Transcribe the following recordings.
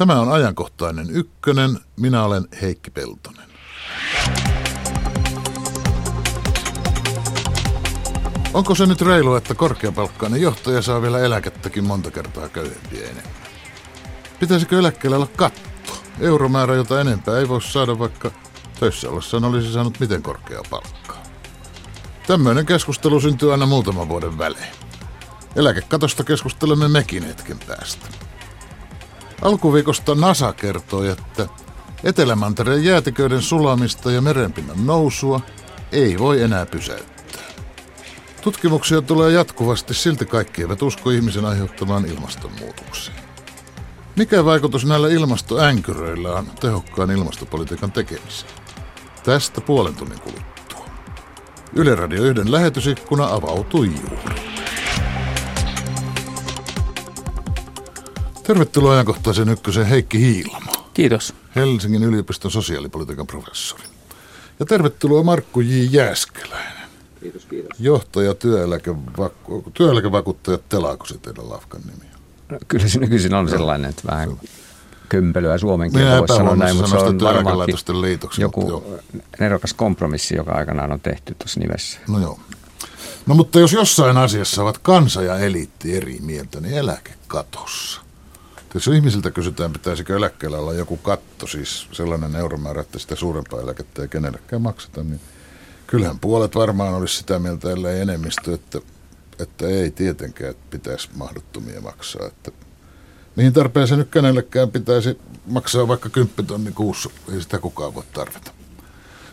Tämä on ajankohtainen ykkönen. Minä olen Heikki Peltonen. Onko se nyt reilu, että korkeapalkkainen johtaja saa vielä eläkettäkin monta kertaa köyhempiä enemmän? Pitäisikö eläkkeellä olla katto? Euromäärä, jota enempää ei voi saada, vaikka töissä ollessaan olisi saanut miten korkea palkkaa. Tämmöinen keskustelu syntyy aina muutaman vuoden välein. Eläkekatosta keskustelemme mekin hetken päästä. Alkuviikosta NASA kertoi, että Etelämantereen jäätiköiden sulamista ja merenpinnan nousua ei voi enää pysäyttää. Tutkimuksia tulee jatkuvasti, silti kaikki eivät usko ihmisen aiheuttamaan ilmastonmuutokseen. Mikä vaikutus näillä ilmastoänkyröillä on tehokkaan ilmastopolitiikan tekemiseen? Tästä puolen tunnin kuluttua. Yle Radio 1 lähetysikkuna avautui juuri. Tervetuloa ajankohtaisen ykkösen Heikki Hiilamo. Kiitos. Helsingin yliopiston sosiaalipolitiikan professori. Ja tervetuloa Markku J. Jääskeläinen. Kiitos, kiitos. Johtaja työeläkevaku- työeläkevakuuttajat Telaako se teidän lafkan nimi? No, kyllä se nykyisin on sellainen, että vähän kömpelyä suomen kieltä voisi sanoa näin, mutta se on varmaankin liitoksi, joku joo. nerokas kompromissi, joka aikanaan on tehty tuossa nimessä. No joo. No mutta jos jossain asiassa ovat kansa ja eliitti eri mieltä, niin eläkekatossa. Jos ihmisiltä kysytään, pitäisikö eläkkeellä olla joku katto, siis sellainen euromäärä, että sitä suurempaa eläkettä ei kenellekään makseta, niin kyllähän puolet varmaan olisi sitä mieltä, ellei enemmistö, että, että ei tietenkään että pitäisi mahdottomia maksaa. Että mihin tarpeeseen nyt kenellekään pitäisi maksaa vaikka 10 tonni kuussa, ei sitä kukaan voi tarvita.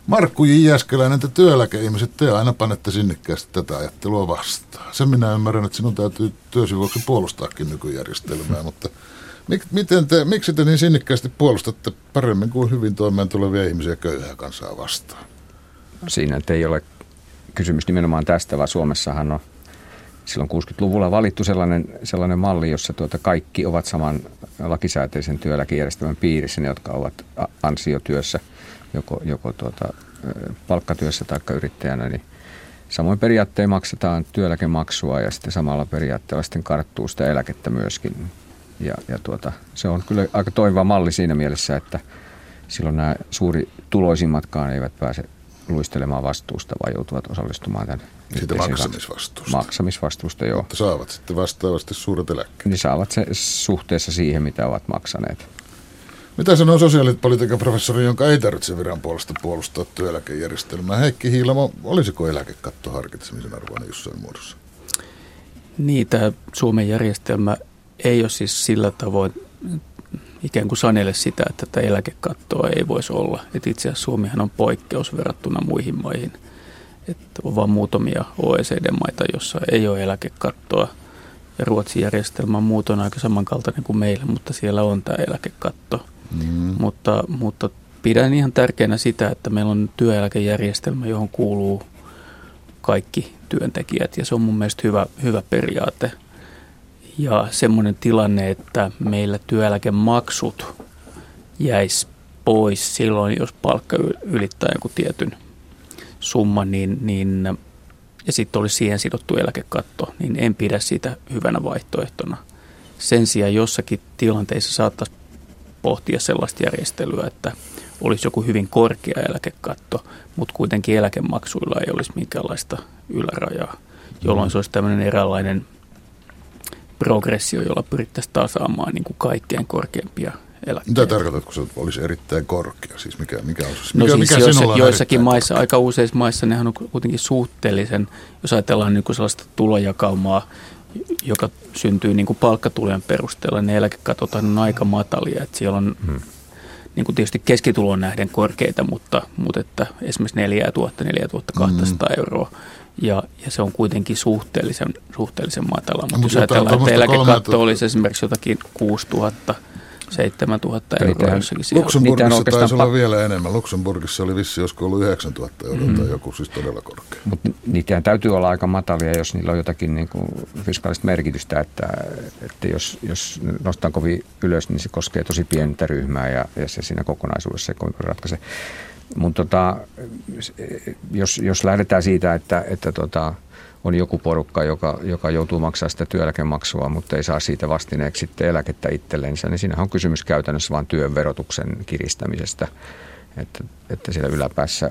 Markku J. Jäskeläinen, te työeläkeihmiset, te aina panette sinnikkäästi tätä ajattelua vastaan. Sen minä ymmärrän, että sinun täytyy työsi vuoksi puolustaakin nykyjärjestelmää, mutta mik, miten te, miksi te niin sinnikkäästi puolustatte paremmin kuin hyvin toimeen tulevia ihmisiä köyhää kansaa vastaan? Siinä ei ole kysymys nimenomaan tästä, vaan Suomessahan on silloin 60-luvulla valittu sellainen, sellainen malli, jossa tuota kaikki ovat saman lakisääteisen työeläkejärjestelmän piirissä, ne jotka ovat ansiotyössä, joko, joko tuota, palkkatyössä tai yrittäjänä, niin samoin periaattein maksetaan työeläkemaksua ja sitten samalla periaatteella sitten karttuu sitä eläkettä myöskin. Ja, ja tuota, se on kyllä aika toimiva malli siinä mielessä, että silloin nämä suuri tuloisimmatkaan eivät pääse luistelemaan vastuusta, vaan joutuvat osallistumaan tämän Siitä maksamisvastuusta. Maksamisvastuusta, joo. Mutta saavat sitten vastaavasti suuret eläkkeet. Niin saavat se suhteessa siihen, mitä ovat maksaneet. Mitä sanoo sosiaalipolitiikan professori, jonka ei tarvitse viran puolesta puolustaa työeläkejärjestelmää? Heikki Hiilamo, olisiko eläkekatto harkitsemisen arvoinen jossain muodossa? Niin, tämä Suomen järjestelmä ei ole siis sillä tavoin ikään kuin sanele sitä, että tätä eläkekattoa ei voisi olla. Et itse asiassa Suomihan on poikkeus verrattuna muihin maihin. Että on vain muutamia OECD-maita, jossa ei ole eläkekattoa. Ja Ruotsin järjestelmä on muutoin aika samankaltainen kuin meillä, mutta siellä on tämä eläkekatto. Mm. Mutta, mutta pidän ihan tärkeänä sitä, että meillä on työeläkejärjestelmä, johon kuuluu kaikki työntekijät ja se on mun mielestä hyvä, hyvä periaate. Ja semmoinen tilanne, että meillä työeläkemaksut jäisi pois silloin, jos palkka ylittää jonkun tietyn summan, niin, niin, ja sitten olisi siihen sidottu eläkekatto, niin en pidä sitä hyvänä vaihtoehtona. Sen sijaan jossakin tilanteissa saattaisi pohtia sellaista järjestelyä, että olisi joku hyvin korkea eläkekatto, mutta kuitenkin eläkemaksuilla ei olisi minkäänlaista ylärajaa, jolloin se olisi tämmöinen eräänlainen progressio, jolla pyrittäisiin tasaamaan niin kuin kaikkein korkeimpia eläkkeitä. Mitä tarkoitat, kun se olisi erittäin korkea? Siis mikä, mikä on, No mikä, siis mikä joissa, joissakin maissa, korkea? aika useissa maissa, nehän on kuitenkin suhteellisen, jos ajatellaan niin kuin sellaista tulojakaumaa, joka syntyy niin kuin palkkatulojen perusteella, niin eläkekatot on aika matalia. Että siellä on hmm. niin kuin tietysti keskituloon nähden korkeita, mutta, mutta että esimerkiksi 4000, 4200 hmm. euroa. Ja, ja se on kuitenkin suhteellisen, suhteellisen matala. Mutta Mut jos ajatellaan, että eläkekatto 3000 olisi esimerkiksi jotakin 6000, 7000 euroa jossakin siellä. Luxemburgissa Niitä on oikeastaan taisi olla vielä enemmän. Luxemburgissa oli vissi, josko ollut 9000 euroa tai joku siis todella korkea. Mutta niitä täytyy olla aika matalia, jos niillä on jotakin niin kuin fiskaalista merkitystä, että, että jos, jos nostaa kovin ylös, niin se koskee tosi pientä ryhmää ja, ja se siinä kokonaisuudessa ei kovin ratkaise. Mutta tota, jos, jos lähdetään siitä, että, että tota, on joku porukka, joka, joka joutuu maksamaan sitä työeläkemaksua, mutta ei saa siitä vastineeksi sitten eläkettä itsellensä, niin siinä on kysymys käytännössä vain työn verotuksen kiristämisestä. Että, että siellä yläpäässä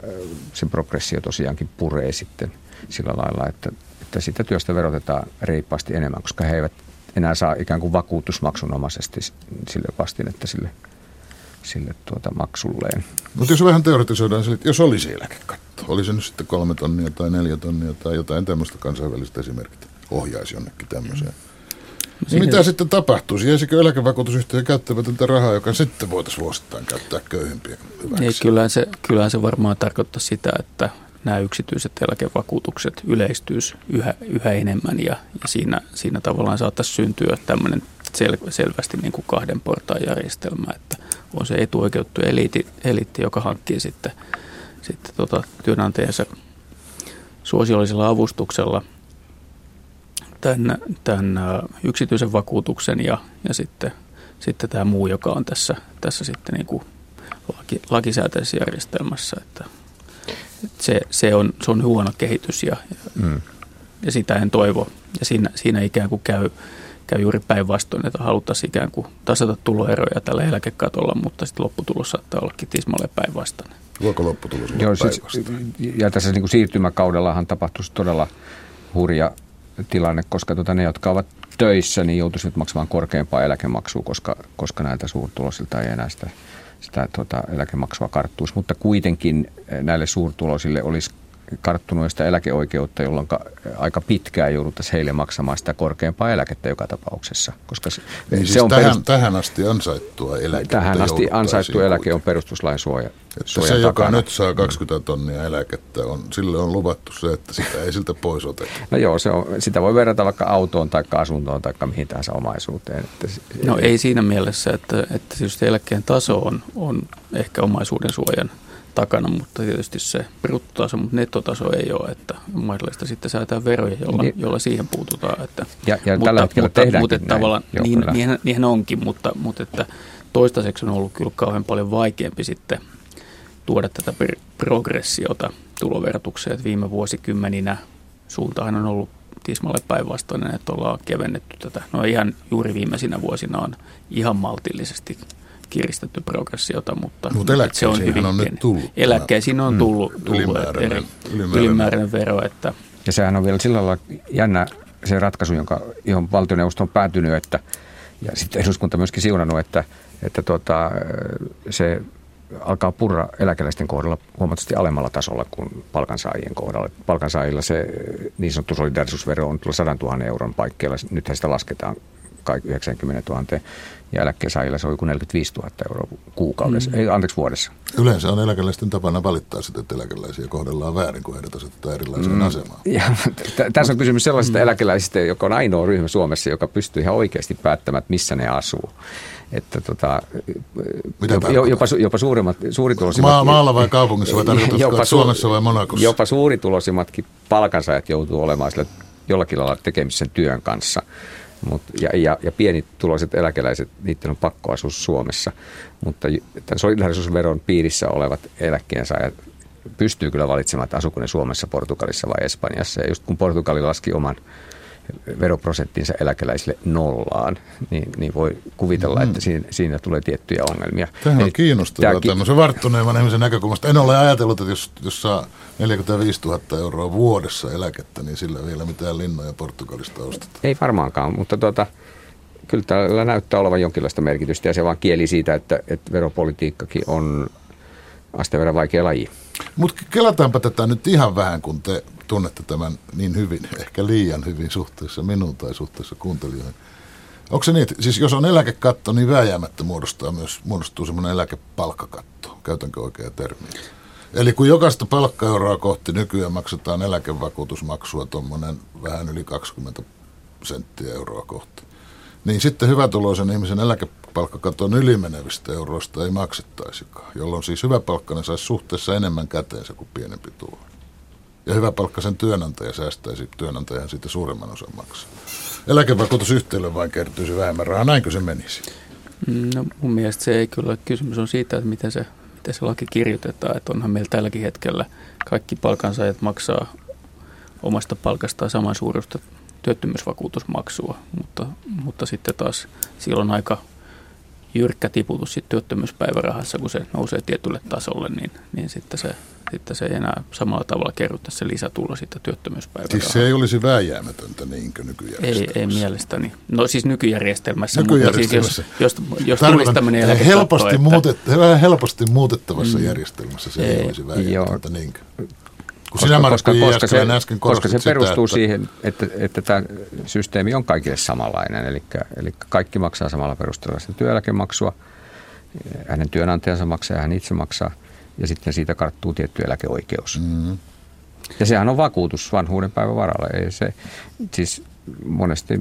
se progressio tosiaankin puree sitten sillä lailla, että, että sitä työstä verotetaan reippaasti enemmän, koska he eivät enää saa ikään kuin vakuutusmaksunomaisesti sille vastinetta sille, sille tuota maksulleen. Mutta jos vähän teoretisoidaan jos olisi eläkekatto, olisi se nyt sitten kolme tonnia tai neljä tonnia tai jotain tämmöistä kansainvälistä esimerkkiä, ohjaisi jonnekin tämmöiseen. No, niin mitä sitten tapahtuisi? Jäisikö eläkevakuutusyhtiö käyttämätöntä rahaa, joka sitten voitaisiin vuosittain käyttää köyhimpiä hyväksi? Ei, kyllähän, se, kyllähän se varmaan tarkoittaa sitä, että nämä yksityiset eläkevakuutukset yleistyisi yhä, yhä enemmän ja, ja siinä, siinä tavallaan saattaisi syntyä tämmöinen sel, selvästi niin kuin kahden portaan järjestelmä, että on se etuoikeutettu eliitti, eliitti joka hankkii sitten, sitten tota työnantajansa suosiollisella avustuksella tämän, tämän yksityisen vakuutuksen ja, ja sitten, sitten tämä muu, joka on tässä, tässä sitten niin kuin laki, lakisääteisessä järjestelmässä, että se, se, on, se on huono kehitys ja, mm. ja sitä en toivo. Ja siinä, siinä ikään kuin käy, käy juuri päinvastoin, että haluttaisiin ikään kuin tasata tuloeroja tällä eläkekatolla, mutta sitten lopputulos saattaa ollakin tismalle päinvastainen. Voiko lopputulos olla Joo, siis, Ja tässä niin kuin siirtymäkaudellahan tapahtuisi todella hurja tilanne, koska tuota, ne, jotka ovat töissä, niin joutuisivat maksamaan korkeampaa eläkemaksua, koska, koska näiltä suurtulosilta ei enää sitä sitä tuota, eläkemaksua karttuisi, mutta kuitenkin eh, näille suurtuloisille olisi karttunut sitä eläkeoikeutta, jolloin aika pitkään jouduttaisiin heille maksamaan sitä korkeampaa eläkettä joka tapauksessa. Koska se, niin se siis on tähän, perust... tähän asti ansaittua eläkettä Tähän asti ansaittu eläke on perustuslain suoja. Että se, takana. joka nyt saa 20 tonnia eläkettä, on, sille on luvattu se, että sitä ei siltä pois oteta. No joo, se on, sitä voi verrata vaikka autoon tai asuntoon tai mihin tahansa omaisuuteen. Että, no ei siinä mielessä, että, että eläkkeen taso on, on ehkä omaisuuden suojan takana, mutta tietysti se bruttotaso, mutta nettotaso ei ole, että mahdollista sitten säätää veroja, jolla, niin. jolla siihen puututaan. Että, ja, ja mutta, tällä hetkellä mutta, mutta näin. tavallaan, Joo, niin, niinhän, niinhän onkin, mutta, mutta että toistaiseksi on ollut kyllä kauhean paljon vaikeampi sitten tuoda tätä progressiota tuloverotukseen, että viime vuosikymmeninä suuntaan on ollut tismalle päinvastainen, että ollaan kevennetty tätä. No ihan juuri viimeisinä vuosina on ihan maltillisesti kiristetty progressiota, mutta Mut se on hyvin on nyt tullut. Eläkkeisiin on tullut, mm, tullut ylimääräinen, eri, ylimääräinen. ylimääräinen vero. Että. Ja sehän on vielä sillä lailla jännä se ratkaisu, jonka, johon valtioneuvosto on päätynyt, että, ja sitten eduskunta myöskin siunannut, että, että tuota, se alkaa purra eläkeläisten kohdalla huomattavasti alemmalla tasolla kuin palkansaajien kohdalla. Palkansaajilla se niin sanottu solidarisuusvero on tuolla 100 000 euron paikkeilla. Nythän sitä lasketaan 90 000 ja eläkkeensaajilla se on joku 45 000 euroa kuukaudessa, mm. ei anteeksi vuodessa. Yleensä on eläkeläisten tapana valittaa sitä, että eläkeläisiä kohdellaan väärin, kun heidät asetetaan erilaiseen mm. asemaan. Ja, t- tässä on kysymys sellaisista mm. eläkeläisistä, joka on ainoa ryhmä Suomessa, joka pystyy ihan oikeasti päättämään, että missä ne asuu. Että tota, jopa, jopa, jopa suurimmat, suuritulosimmat... Ma- maalla vai kaupungissa vai jopa, Suomessa vai Monakossa? Jopa suuritulosimmatkin palkansaajat joutuu olemaan sillä jollakin lailla tekemisen työn kanssa. Mut, ja, ja, ja pienituloiset eläkeläiset, niiden on pakko asua Suomessa, mutta tämän solidarisuusveron piirissä olevat eläkkeensaajat pystyy kyllä valitsemaan, että asuuko ne Suomessa, Portugalissa vai Espanjassa. Ja just kun Portugali laski oman veroprosenttinsa eläkeläisille nollaan, niin, niin voi kuvitella, mm. että siinä, siinä tulee tiettyjä ongelmia. Tämä on kiinnostavaa tämä, tämmöisen varttuneemman ihmisen näkökulmasta. En ole ajatellut, että jos, jos saa 45 000 euroa vuodessa eläkettä, niin sillä vielä mitään linnoja Portugalista ostetaan. Ei varmaankaan, mutta tuota, kyllä tällä näyttää olevan jonkinlaista merkitystä ja se vaan kieli siitä, että, että veropolitiikkakin on asteen verran vaikea laji. Mutta kelataanpa tätä nyt ihan vähän, kun te tunnette tämän niin hyvin, ehkä liian hyvin suhteessa minuun tai suhteessa kuuntelijoihin. Onko se niin, että siis jos on eläkekatto, niin vääjäämättä muodostaa myös, muodostuu semmoinen eläkepalkkakatto, käytänkö oikea termi? Eli kun jokaista palkkaeuroa kohti nykyään maksetaan eläkevakuutusmaksua tuommoinen vähän yli 20 senttiä euroa kohti, niin sitten hyvätuloisen ihmisen eläkepalkkakaton ylimenevistä euroista ei maksettaisikaan, jolloin siis hyväpalkkainen saisi suhteessa enemmän käteensä kuin pienempi tulo. Ja hyväpalkkaisen työnantaja säästäisi työnantajan siitä suuremman osan maksaa. Eläkevakuutusyhtiölle vain kertyisi vähemmän rahaa, näinkö se menisi? No mun mielestä se ei kyllä, kysymys on siitä, että miten se miten se laki kirjoitetaan. Että onhan meillä tälläkin hetkellä kaikki palkansaajat maksaa omasta palkastaan saman suuruista työttömyysvakuutusmaksua, mutta, mutta sitten taas silloin aika jyrkkä tiputus sitten työttömyyspäivärahassa, kun se nousee tietylle tasolle, niin, niin sitten, se, sitten se ei enää samalla tavalla kerrytä se lisätulo sitten työttömyyspäivärahaa. Siis se ei olisi vääjäämätöntä niinkö nykyjärjestelmässä? Ei, ei mielestäni. No siis nykyjärjestelmässä, nykyjärjestelmässä. mutta siis jos, jos, jos tulisi tämmöinen helposti, että... muutet, helposti muutettavassa mm, järjestelmässä se ei, ei olisi vääjäämätöntä niinkö? Koska, koska, koska, se, äsken koska se perustuu sitä, että... siihen, että, että tämä systeemi on kaikille samanlainen. Eli, eli kaikki maksaa samalla perusteella sitä työeläkemaksua. Hänen työnantajansa maksaa ja hän itse maksaa. Ja sitten siitä karttuu tietty eläkeoikeus. Mm-hmm. Ja sehän on vakuutus vanhuuden päivän varalle. Ei se, siis monesti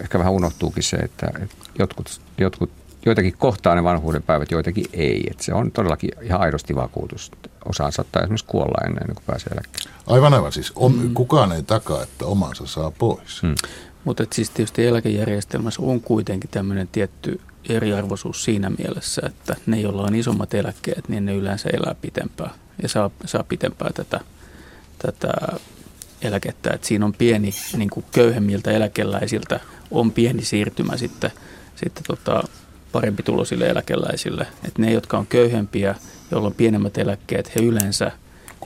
ehkä vähän unohtuukin se, että jotkut, jotkut joitakin kohtaa ne vanhuuden päivät, joitakin ei. Et se on todellakin ihan aidosti vakuutus. Osaan saattaa esimerkiksi kuolla ennen kuin pääsee eläkkeelle. Aivan aivan siis. Om, mm. Kukaan ei takaa, että omansa saa pois. Mm. Mutta siis tietysti eläkejärjestelmässä on kuitenkin tämmöinen tietty eriarvoisuus siinä mielessä, että ne, joilla on isommat eläkkeet, niin ne yleensä elää pitempään ja saa, saa pitempään tätä, tätä eläkettä. Et siinä on pieni, niin kuin köyhemmiltä eläkeläisiltä on pieni siirtymä sitten, sitten tota, parempi tulosille eläkeläisille. Että ne, jotka on köyhempiä, joilla on pienemmät eläkkeet, he yleensä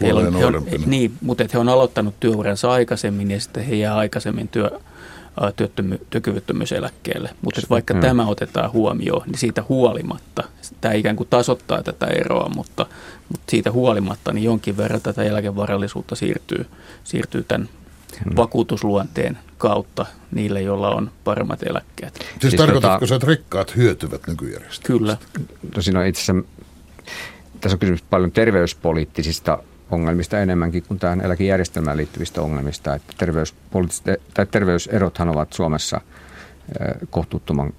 he on, he on, niin, mutta he on aloittanut työuransa aikaisemmin ja sitten he jää aikaisemmin työ, työttömy, työkyvyttömyyseläkkeelle. Mutta vaikka hmm. tämä otetaan huomioon, niin siitä huolimatta, tämä ikään kuin tasoittaa tätä eroa, mutta, mutta siitä huolimatta niin jonkin verran tätä eläkevarallisuutta siirtyy, siirtyy tämän hmm. vakuutusluonteen kautta niille, joilla on paremmat eläkkeet. Siis, siis tarkoitatko tota, se, että rikkaat hyötyvät nykyjärjestelmästä? Kyllä. No siinä on itse asiassa, tässä on kysymys paljon terveyspoliittisista ongelmista enemmänkin kuin tähän eläkejärjestelmään liittyvistä ongelmista. Että tai terveyserothan ovat Suomessa kohtuuttoman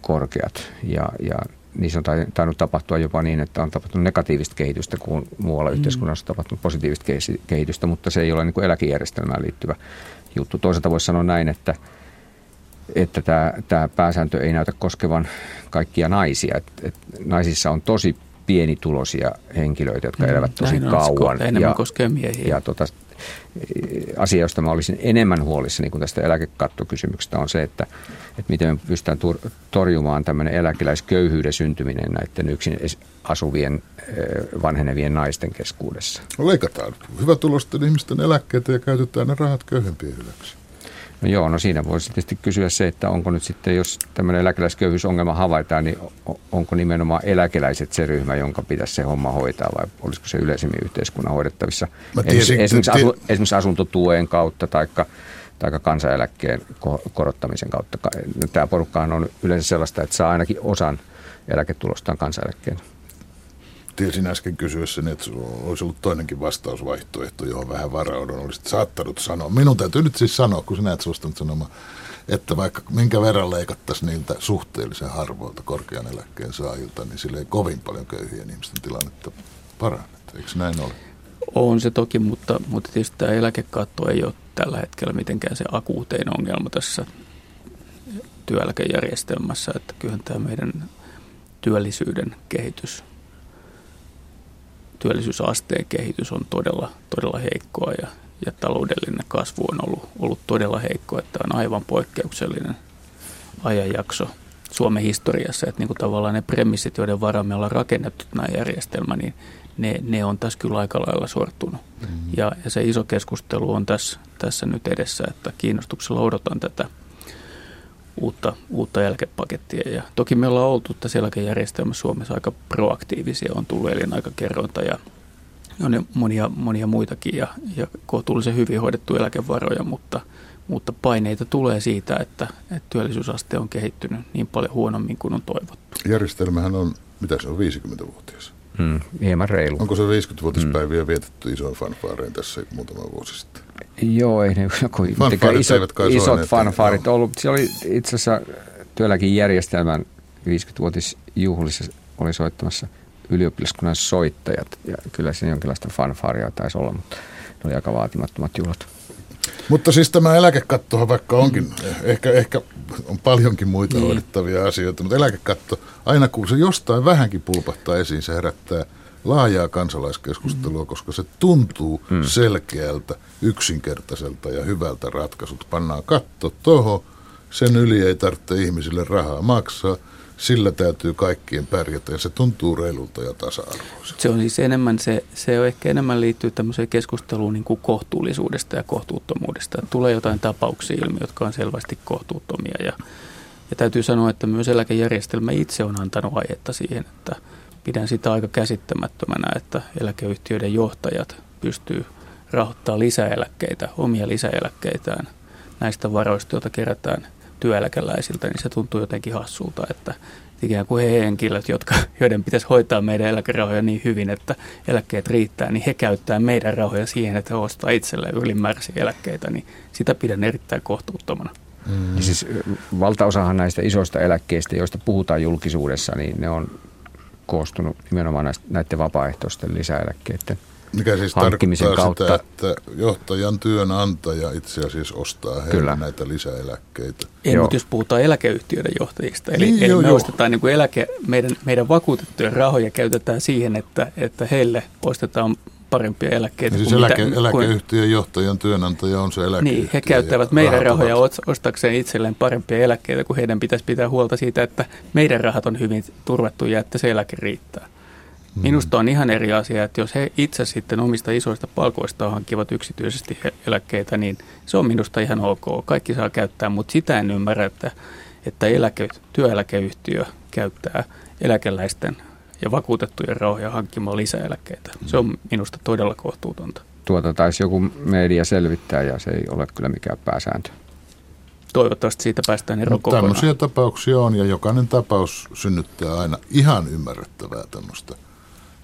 korkeat ja, ja niissä on tainnut tapahtua jopa niin, että on tapahtunut negatiivista kehitystä, kun muualla mm. yhteiskunnassa on tapahtunut positiivista kehitystä, mutta se ei ole niin kuin eläkejärjestelmään liittyvä juttu. Toisaalta voisi sanoa näin, että, että tämä, tämä pääsääntö ei näytä koskevan kaikkia naisia. Et, et naisissa on tosi pienituloisia henkilöitä, jotka mm, elävät tosi kauan. Enemmän ja, koskee miehiä. Ja tota, asia, josta mä olisin enemmän huolissani kuin tästä eläkekattokysymyksestä on se, että, että miten me pystytään torjumaan tämmöinen eläkeläisköyhyyden syntyminen näiden yksin asuvien vanhenevien naisten keskuudessa. No leikataan hyvä tulosten ihmisten eläkkeitä ja käytetään ne rahat köyhempien hyväksi. No joo, no siinä voisi tietysti kysyä se, että onko nyt sitten, jos tämmöinen eläkeläisköyhyysongelma havaitaan, niin onko nimenomaan eläkeläiset se ryhmä, jonka pitäisi se homma hoitaa vai olisiko se yleisemmin yhteiskunnan hoidettavissa? Tiesin, esimerkiksi, asu, esimerkiksi asuntotuen kautta tai tai kansaneläkkeen korottamisen kautta. Tämä porukkahan on yleensä sellaista, että saa ainakin osan eläketulostaan kansaneläkkeen tiesin äsken kysyessäni, että olisi ollut toinenkin vastausvaihtoehto, johon vähän varaudun olisit saattanut sanoa. Minun täytyy nyt siis sanoa, kun sinä et suostunut sanomaan, että vaikka minkä verran leikattaisiin niiltä suhteellisen harvoilta korkean eläkkeen saajilta, niin sille ei kovin paljon köyhien ihmisten tilannetta paranneta. Eikö näin ole? On se toki, mutta, mutta tietysti tämä eläkekatto ei ole tällä hetkellä mitenkään se akuutein ongelma tässä työeläkejärjestelmässä, että kyllähän tämä meidän työllisyyden kehitys työllisyysasteen kehitys on todella, todella heikkoa ja, ja taloudellinen kasvu on ollut, ollut todella heikkoa, että on aivan poikkeuksellinen ajanjakso Suomen historiassa, että niin kuin tavallaan ne premissit, joiden varaan me ollaan rakennettu tämä järjestelmä, niin ne, ne on tässä kyllä aika lailla sortunut. Mm-hmm. Ja, ja se iso keskustelu on tässä, tässä nyt edessä, että kiinnostuksella odotan tätä – uutta, uutta eläkepakettia. Ja toki me ollaan oltu tässä eläkejärjestelmässä Suomessa aika proaktiivisia. On tullut elinaikakerrointa ja on monia, monia muitakin ja, ja kohtuullisen hyvin hoidettu eläkevaroja, mutta, mutta paineita tulee siitä, että, että työllisyysaste on kehittynyt niin paljon huonommin kuin on toivottu. Järjestelmähän on, mitä se on, 50-vuotias? Hmm, hieman reilu. Onko se 50-vuotispäiviä hmm. vietetty isoin fanfaareen tässä muutama vuosi sitten? Joo, ei ne kuin isot, isot fanfaarit ollut. Se oli itse asiassa työlläkin järjestelmän 50-vuotisjuhlissa oli soittamassa ylioppilaskunnan soittajat. Ja kyllä siinä jonkinlaista fanfaaria taisi olla, mutta ne oli aika vaatimattomat juhlat. Mutta siis tämä eläkekattohan vaikka onkin, mm. ehkä, ehkä on paljonkin muita niin. hoidettavia asioita, mutta eläkekatto, aina kun se jostain vähänkin pulpahtaa esiin, se herättää laajaa kansalaiskeskustelua, mm. koska se tuntuu mm. selkeältä, yksinkertaiselta ja hyvältä ratkaisut. Pannaan katto tuohon, sen yli ei tarvitse ihmisille rahaa maksaa – sillä täytyy kaikkien pärjätä ja se tuntuu reilulta ja tasa-arvoiselta. Se on siis enemmän, se, se on ehkä enemmän liittyy tämmöiseen keskusteluun niin kuin kohtuullisuudesta ja kohtuuttomuudesta. Tulee jotain tapauksia ilmi, jotka on selvästi kohtuuttomia ja, ja täytyy sanoa, että myös eläkejärjestelmä itse on antanut aihetta siihen, että pidän sitä aika käsittämättömänä, että eläkeyhtiöiden johtajat pystyy rahoittamaan lisäeläkkeitä, omia lisäeläkkeitään näistä varoista, joita kerätään – työeläkeläisiltä, niin se tuntuu jotenkin hassulta, että ikään kuin he henkilöt, jotka, joiden pitäisi hoitaa meidän eläkerahoja niin hyvin, että eläkkeet riittää, niin he käyttää meidän rahoja siihen, että he ostaa itselleen ylimääräisiä eläkkeitä, niin sitä pidän erittäin kohtuuttomana. Mm. Ja siis valtaosahan näistä isoista eläkkeistä, joista puhutaan julkisuudessa, niin ne on koostunut nimenomaan näiden vapaaehtoisten lisäeläkkeiden mikä siis hankkimisen kautta. Sitä, että johtajan työnantaja itse asiassa ostaa heille Kyllä. näitä lisäeläkkeitä. Ei, mutta jos puhutaan eläkeyhtiöiden johtajista, eli, niin, eli joo, me joo. ostetaan niin kuin eläke, meidän, meidän vakuutettujen rahoja käytetään siihen, että, että heille ostetaan parempia eläkkeitä. siis eläke, mitä, eläkeyhtiön kuin, johtajan työnantaja on se eläkeyhtiö. Niin, he käyttävät meidän rahoja ostakseen itselleen parempia eläkkeitä, kun heidän pitäisi pitää huolta siitä, että meidän rahat on hyvin turvattu ja että se eläke riittää. Mm. Minusta on ihan eri asia, että jos he itse sitten omista isoista palkoista hankkivat yksityisesti eläkkeitä, niin se on minusta ihan ok. Kaikki saa käyttää, mutta sitä en ymmärrä, että, että eläke, työeläkeyhtiö käyttää eläkeläisten ja vakuutettujen rahoja hankkimaan lisäeläkkeitä. Se on minusta todella kohtuutonta. Tuota taisi joku media selvittää ja se ei ole kyllä mikään pääsääntö. Toivottavasti siitä päästään eroon no, kokonaan. Tämmöisiä tapauksia on ja jokainen tapaus synnyttää aina ihan ymmärrettävää tämmöistä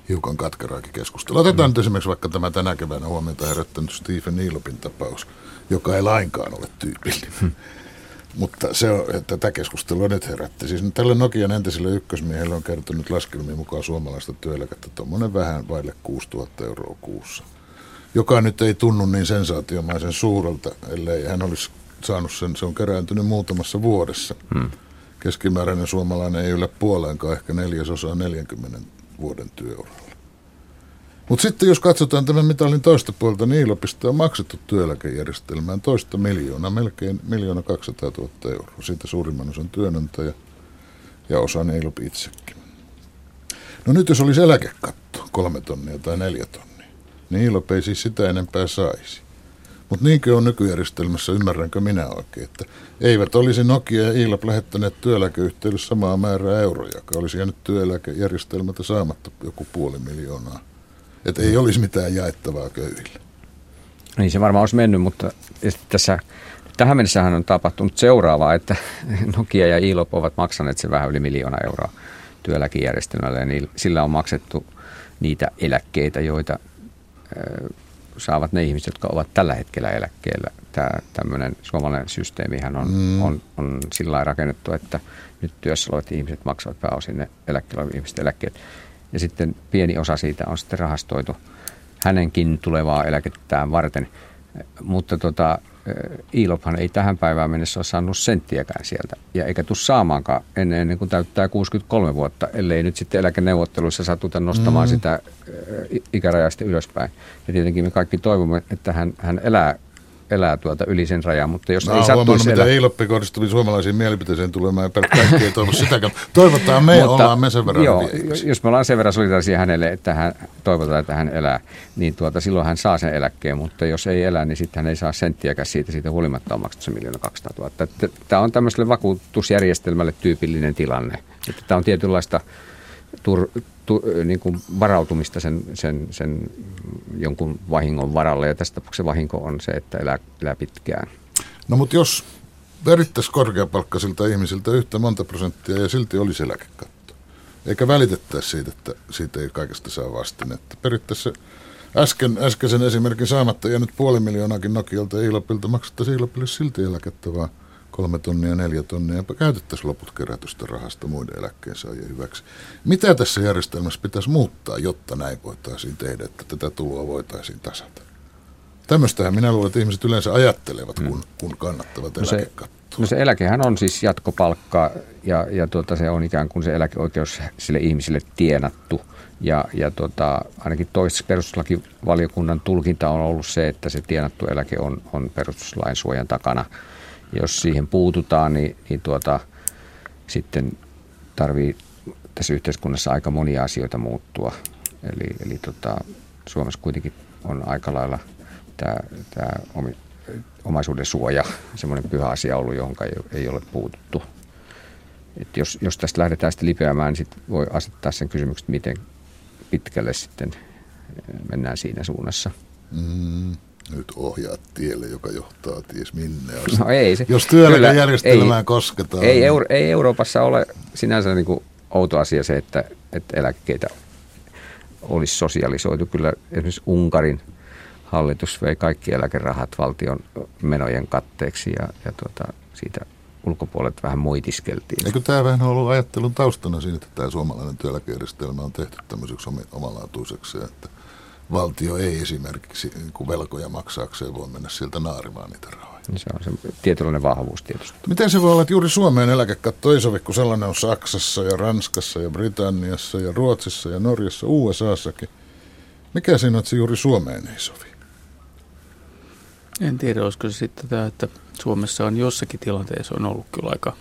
hiukan katkeraakin keskustelua. Otetaan mm. nyt esimerkiksi vaikka tämä tänä keväänä huomiota herättänyt Stephen Neilopin tapaus, joka ei lainkaan ole tyypillinen. Hmm. Mutta se on, että tätä keskustelua nyt herätti. Siis tälle Nokian entiselle ykkösmiehelle on kertonut laskelmien mukaan suomalaista työeläkettä tuommoinen vähän vaille 6000 euroa kuussa. Joka nyt ei tunnu niin sensaatiomaisen suurelta, ellei hän olisi saanut sen, se on kerääntynyt muutamassa vuodessa. Hmm. Keskimääräinen suomalainen ei yllä puoleenkaan, ehkä neljäsosaa 40 vuoden työuralla. Mutta sitten jos katsotaan tämän mitalin toista puolta, niin yliopisto on maksettu työeläkejärjestelmään toista miljoonaa, melkein miljoona 200 000 euroa. Siitä suurimman osan työnantaja ja osa Neilop itsekin. No nyt jos olisi eläkekatto, kolme tonnia tai neljä tonnia, niin Ilop ei siis sitä enempää saisi. Mutta niinkö on nykyjärjestelmässä, ymmärränkö minä oikein, että eivät olisi Nokia ja Ilap lähettäneet työeläkeyhtiöille samaa määrää euroja, joka olisi jäänyt työeläkejärjestelmältä saamatta joku puoli miljoonaa. Että ei olisi mitään jaettavaa köyhille. Niin se varmaan olisi mennyt, mutta tässä tähän mennessähän on tapahtunut seuraavaa, että Nokia ja Ilop ovat maksaneet sen vähän yli miljoona euroa työeläkejärjestelmälle ja sillä on maksettu niitä eläkkeitä, joita saavat ne ihmiset, jotka ovat tällä hetkellä eläkkeellä. Tämä tämmöinen suomalainen systeemihän on, mm. on, on sillä lailla rakennettu, että nyt työssä olevat ihmiset maksavat pääosin ne eläkkeellä olevat ihmiset eläkkeet. Ja sitten pieni osa siitä on sitten rahastoitu hänenkin tulevaa eläkettään varten. Mutta tota, Iilophan ei tähän päivään mennessä ole saanut senttiäkään sieltä, ja eikä tule saamaankaan ennen, ennen kuin täyttää 63 vuotta, ellei nyt sitten eläkeneuvotteluissa satuta nostamaan mm. sitä ikärajasta ylöspäin. Ja tietenkin me kaikki toivomme, että hän, hän elää elää tuolta yli sen rajan, mutta jos Mä ei sattuisi elää... Eiloppi kohdistui suomalaisiin mielipiteisiin tulemaan, ja kaikki ei toivo sitäkään. Toivotaan me, mutta, ollaan me sen verran joo, Jos me ollaan sen verran solidaarisia hänelle, että hän toivotaan, että hän elää, niin tuota, silloin hän saa sen eläkkeen, mutta jos ei elä, niin sitten hän ei saa senttiäkään siitä, siitä huolimatta on maksettu se miljoona 200 000. Tämä on tämmöiselle vakuutusjärjestelmälle tyypillinen tilanne. Että tämä on tietynlaista tur, tu, niin kuin varautumista sen, sen, sen jonkun vahingon varalle. Ja tässä tapauksessa vahinko on se, että elää, elää pitkään. No mutta jos verittäisiin korkeapalkkaisilta ihmisiltä yhtä monta prosenttia ja silti olisi eläkekatto, eikä välitettäisi siitä, että siitä ei kaikesta saa vastinetta. Perittäisiin äsken, äskeisen esimerkin saamatta ja nyt puoli miljoonaakin Nokialta ja Ilopilta maksettaisiin Ilopille silti eläkettä, vaan kolme tonnia, neljä tonnia, ja käytettäisiin loput kerätystä rahasta muiden eläkkeensaajien hyväksi. Mitä tässä järjestelmässä pitäisi muuttaa, jotta näin voitaisiin tehdä, että tätä tuloa voitaisiin tasata? Tämmöistähän minä luulen, että ihmiset yleensä ajattelevat, kun, mm. kun kannattavat no eläkekattoa. No se eläkehän on siis jatkopalkka ja, ja tuota, se on ikään kuin se eläkeoikeus sille ihmisille tienattu. Ja, ja tuota, ainakin toistaiseksi perustuslakivaliokunnan tulkinta on ollut se, että se tienattu eläke on, on perustuslain suojan takana. Jos siihen puututaan, niin, niin tuota, sitten tarvii tässä yhteiskunnassa aika monia asioita muuttua. Eli, eli tota, Suomessa kuitenkin on aika lailla tämä, omaisuuden suoja semmoinen pyhä asia ollut, johon ei, ei ole puututtu. Et jos, jos tästä lähdetään sitten lipeämään, niin sit voi asettaa sen kysymyksen, miten pitkälle sitten mennään siinä suunnassa. Mm, nyt ohjaat tielle, joka johtaa ties minne asti. No ei se. Jos työeläkejärjestelmään kosketaan. Ei, niin- Euro, ei Euroopassa ole sinänsä niin kuin outo asia se, että, että eläkkeitä olisi sosialisoitu. Kyllä esimerkiksi Unkarin – hallitus vei kaikki eläkerahat valtion menojen katteeksi ja, ja tuota, siitä ulkopuolet vähän moitiskeltiin. Eikö tämä vähän ollut ajattelun taustana siinä, että tämä suomalainen työeläkejärjestelmä on tehty tämmöiseksi omalaatuiseksi, että valtio ei esimerkiksi niin velkoja maksaakseen voi mennä sieltä naarimaan niitä rahoja. Se on se tietynlainen vahvuus tietysti. Miten se voi olla, että juuri Suomeen eläkekatto ei sovi, kun sellainen on Saksassa ja Ranskassa ja Britanniassa ja Ruotsissa ja Norjassa, USAssakin? Mikä siinä on, että se juuri Suomeen ei sovi? En tiedä, olisiko se sitten tämä, että Suomessa on jossakin tilanteessa on ollut kyllä aika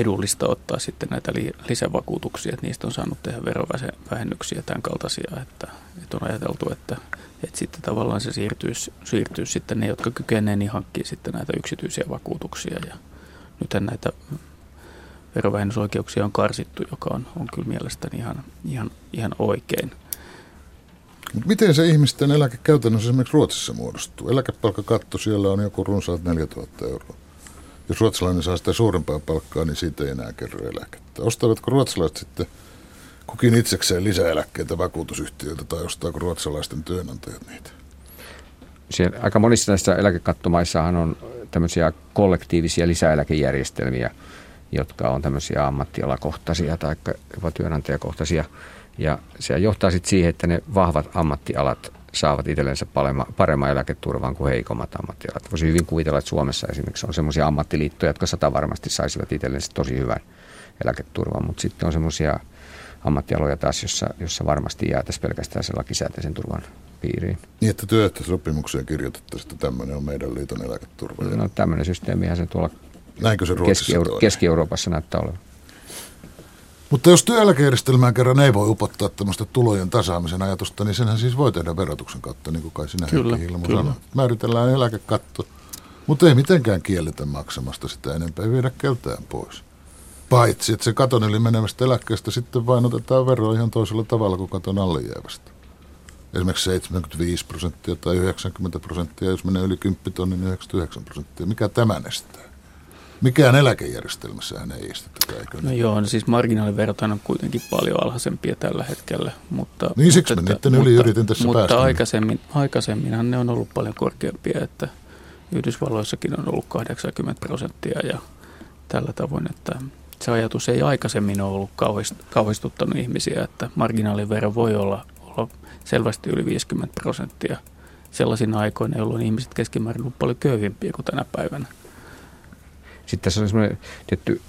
edullista ottaa sitten näitä lisävakuutuksia, että niistä on saanut tehdä verovähennyksiä tämän kaltaisia, että, että on ajateltu, että, että sitten tavallaan se siirtyisi, siirtyisi sitten ne, jotka kykenevät, niin hankkii sitten näitä yksityisiä vakuutuksia ja nythän näitä verovähennysoikeuksia on karsittu, joka on, on kyllä mielestäni ihan, ihan, ihan oikein. Miten se ihmisten eläke käytännössä esimerkiksi Ruotsissa muodostuu? Eläkepalkkakatto siellä on joku runsaat 4000 euroa. Jos ruotsalainen saa sitä suurempaa palkkaa, niin siitä ei enää kerro eläkettä. Ostavatko ruotsalaiset sitten kukin itsekseen lisäeläkkeitä vakuutusyhtiöiltä tai ostaako ruotsalaisten työnantajat niitä? Siellä, aika monissa näissä eläkekattomaissahan on tämmöisiä kollektiivisia lisäeläkejärjestelmiä, jotka on tämmöisiä ammattialakohtaisia tai jopa työnantajakohtaisia – ja se johtaa sitten siihen, että ne vahvat ammattialat saavat itsellensä paremman eläketurvan kuin heikommat ammattialat. Voisi hyvin kuvitella, että Suomessa esimerkiksi on sellaisia ammattiliittoja, jotka sata varmasti saisivat itsellensä tosi hyvän eläketurvan, mutta sitten on semmoisia ammattialoja taas, jossa, jossa varmasti jäätäisiin pelkästään sen lakisääteisen turvan piiriin. Niin, että työehtosopimukseen kirjoitettaisiin, että tämmöinen on meidän liiton eläketurva. No tämmöinen systeemihän se tuolla Näinkö se Keski-Euro- Keski-Euroopassa näyttää olevan. Mutta jos työeläkejärjestelmään kerran ei voi upottaa tämmöistä tulojen tasaamisen ajatusta, niin senhän siis voi tehdä verotuksen kautta, niin kuin kai sinä kyllä, Hilmo kyllä. sanoit. Määritellään eläkekatto, mutta ei mitenkään kielletä maksamasta sitä enempää, ei viedä keltään pois. Paitsi, että se katon yli menevästä eläkkeestä sitten vain otetaan veroa ihan toisella tavalla kuin katon alle jäävästä. Esimerkiksi 75 prosenttia tai 90 prosenttia, jos menee yli 10 tonnin, niin 99 prosenttia. Mikä tämän estää? Mikään eläkejärjestelmässähän ei estetä eikö? No joo, no siis marginaaliverot on kuitenkin paljon alhaisempia tällä hetkellä. Mutta, niin siksi mutta, niiden yli yritin tässä mutta päästä. aikaisemmin, aikaisemminhan ne on ollut paljon korkeampia, että Yhdysvalloissakin on ollut 80 prosenttia ja tällä tavoin, että se ajatus ei aikaisemmin ole ollut kauhistuttanut ihmisiä, että marginaalivero voi olla, olla selvästi yli 50 prosenttia sellaisina aikoina, jolloin ihmiset keskimäärin ovat paljon köyhimpiä kuin tänä päivänä. Sitten tässä on semmoinen tietty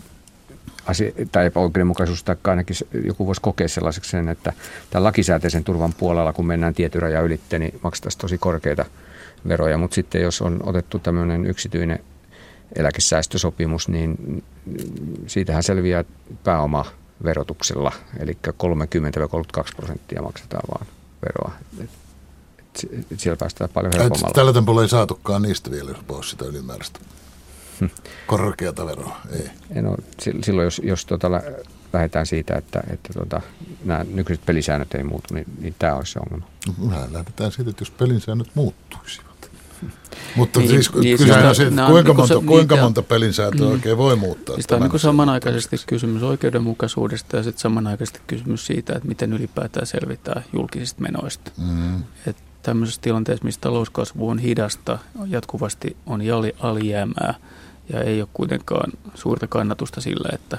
asia, tai epäoikeudenmukaisuus, tai ainakin joku voisi kokea sellaiseksi sen, että tämän lakisääteisen turvan puolella, kun mennään tietyn rajan ylitte, niin maksettaisiin tosi korkeita veroja, mutta sitten jos on otettu tämmöinen yksityinen eläkesäästösopimus, niin siitähän selviää pääoma verotuksella, eli 30-32 prosenttia maksetaan vaan veroa. Et, et siellä päästään paljon helpommalla. Tällä tempolla ei saatukaan niistä vielä pois sitä ylimääräistä korkeata veroa, ei. No, silloin jos, jos tota, lähdetään siitä, että, että tota, nämä nykyiset pelisäännöt ei muutu, niin, niin tämä olisi se ongelma. No, lähdetään siitä, että jos pelisäännöt muuttuisivat. Mutta niin, siis niin, kysytään siis, siitä, kuinka, monta, se, kuinka monta pelinsääntöä mm, oikein voi muuttaa. Siis tämä on niin samanaikaisesti kysymys oikeudenmukaisuudesta ja sitten samanaikaisesti kysymys siitä, että miten ylipäätään selvitään julkisista menoista. Mm. Et tämmöisessä tilanteessa, missä talouskasvu on hidasta, jatkuvasti on alijäämää – ja ei ole kuitenkaan suurta kannatusta sillä, että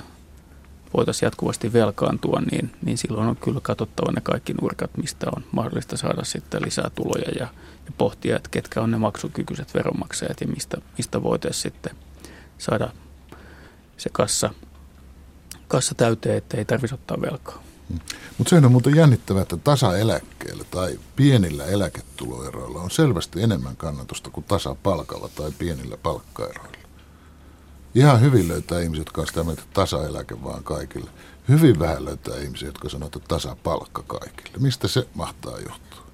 voitaisiin jatkuvasti velkaantua, niin, niin silloin on kyllä katsottava ne kaikki nurkat, mistä on mahdollista saada sitten lisää tuloja ja, ja pohtia, että ketkä on ne maksukykyiset veronmaksajat ja mistä, mistä voitaisiin sitten saada se kassa, kassa täyteen, että ei tarvitsisi ottaa velkaa. Mutta sehän on muuten jännittävää, että tasaeläkkeellä tai pienillä eläketuloeroilla on selvästi enemmän kannatusta kuin tasapalkalla tai pienillä palkkaeroilla. Ihan hyvin löytää ihmisiä, jotka on sitä mieltä, että tasaeläke vaan kaikille. Hyvin vähän löytää ihmisiä, jotka sanoo, että tasapalkka kaikille. Mistä se mahtaa johtua?